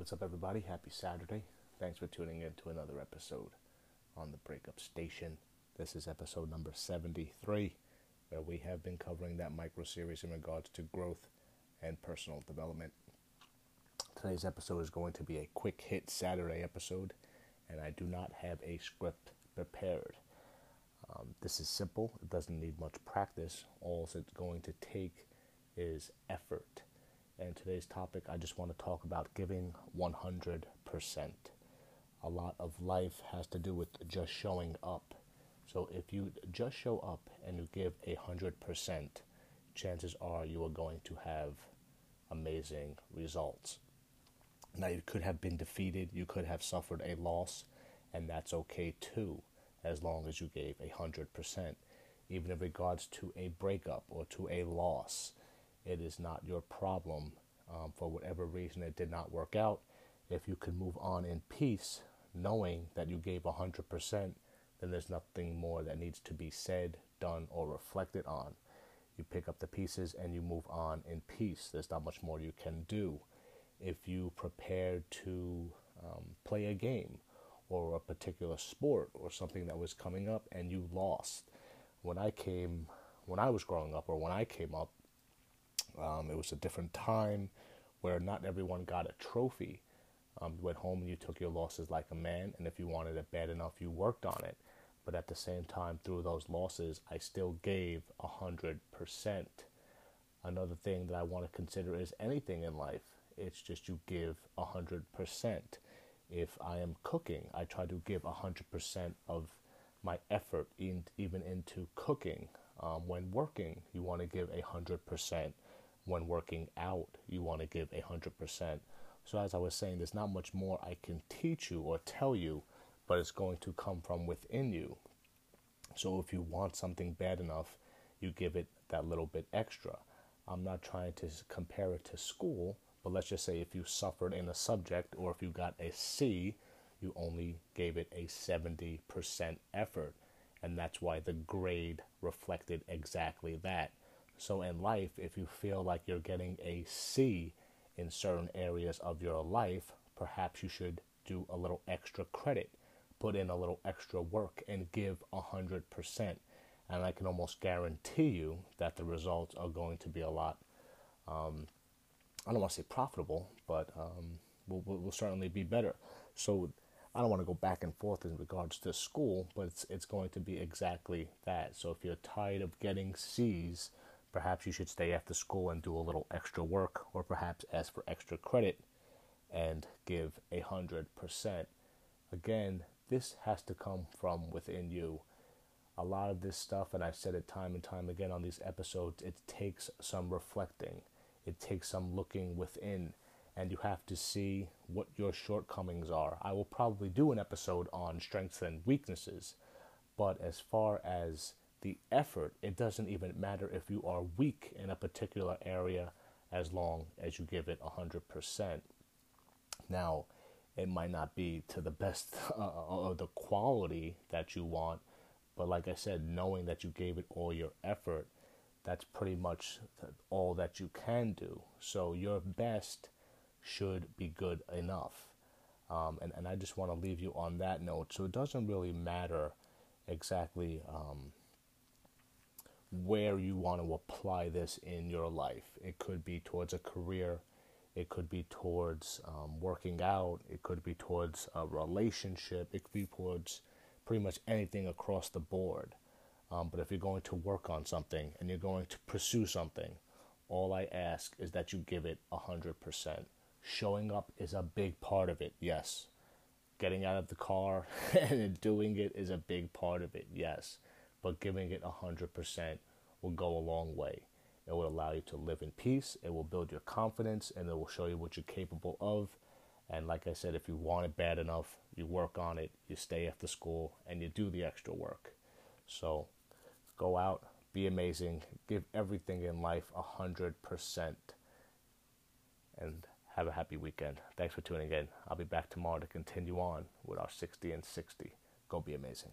what's up, everybody? Happy Saturday. Thanks for tuning in to another episode on the Breakup Station. This is episode number 73, where we have been covering that micro series in regards to growth and personal development. Today's episode is going to be a quick hit Saturday episode, and I do not have a script prepared. Um, this is simple, it doesn't need much practice. All it's going to take is effort and today's topic, I just want to talk about giving 100%. A lot of life has to do with just showing up. So if you just show up and you give 100%, chances are you are going to have amazing results. Now, you could have been defeated, you could have suffered a loss, and that's okay too, as long as you gave 100%. Even in regards to a breakup or to a loss, it is not your problem um, for whatever reason it did not work out. If you can move on in peace, knowing that you gave 100%, then there's nothing more that needs to be said, done, or reflected on. You pick up the pieces and you move on in peace. There's not much more you can do. If you prepare to um, play a game or a particular sport or something that was coming up and you lost, when I came, when I was growing up or when I came up, um, it was a different time where not everyone got a trophy. Um, you went home and you took your losses like a man, and if you wanted it bad enough, you worked on it. But at the same time, through those losses, I still gave a hundred percent. Another thing that I want to consider is anything in life. It's just you give a hundred percent. If I am cooking, I try to give a hundred percent of my effort in, even into cooking. Um, when working, you want to give a hundred percent when working out, you want to give a 100%. So, as I was saying, there's not much more I can teach you or tell you, but it's going to come from within you. So, if you want something bad enough, you give it that little bit extra. I'm not trying to compare it to school, but let's just say if you suffered in a subject or if you got a C, you only gave it a 70% effort. And that's why the grade reflected exactly that. So in life, if you feel like you're getting a C in certain areas of your life, perhaps you should do a little extra credit, put in a little extra work, and give a hundred percent. And I can almost guarantee you that the results are going to be a lot. Um, I don't want to say profitable, but um, will, will certainly be better. So I don't want to go back and forth in regards to school, but it's it's going to be exactly that. So if you're tired of getting C's Perhaps you should stay after school and do a little extra work, or perhaps ask for extra credit and give a hundred percent. Again, this has to come from within you. A lot of this stuff, and I've said it time and time again on these episodes, it takes some reflecting, it takes some looking within, and you have to see what your shortcomings are. I will probably do an episode on strengths and weaknesses, but as far as the effort, it doesn't even matter if you are weak in a particular area as long as you give it 100%. Now, it might not be to the best uh, of the quality that you want, but like I said, knowing that you gave it all your effort, that's pretty much all that you can do. So your best should be good enough. Um, and, and I just want to leave you on that note. So it doesn't really matter exactly um, where you want to apply this in your life. It could be towards a career, it could be towards um, working out, it could be towards a relationship, it could be towards pretty much anything across the board. Um, but if you're going to work on something and you're going to pursue something, all I ask is that you give it 100%. Showing up is a big part of it, yes. Getting out of the car and doing it is a big part of it, yes but giving it 100% will go a long way. It will allow you to live in peace, it will build your confidence, and it will show you what you're capable of. And like I said, if you want it bad enough, you work on it, you stay after school, and you do the extra work. So go out, be amazing, give everything in life 100%, and have a happy weekend. Thanks for tuning in. I'll be back tomorrow to continue on with our 60 and 60. Go be amazing.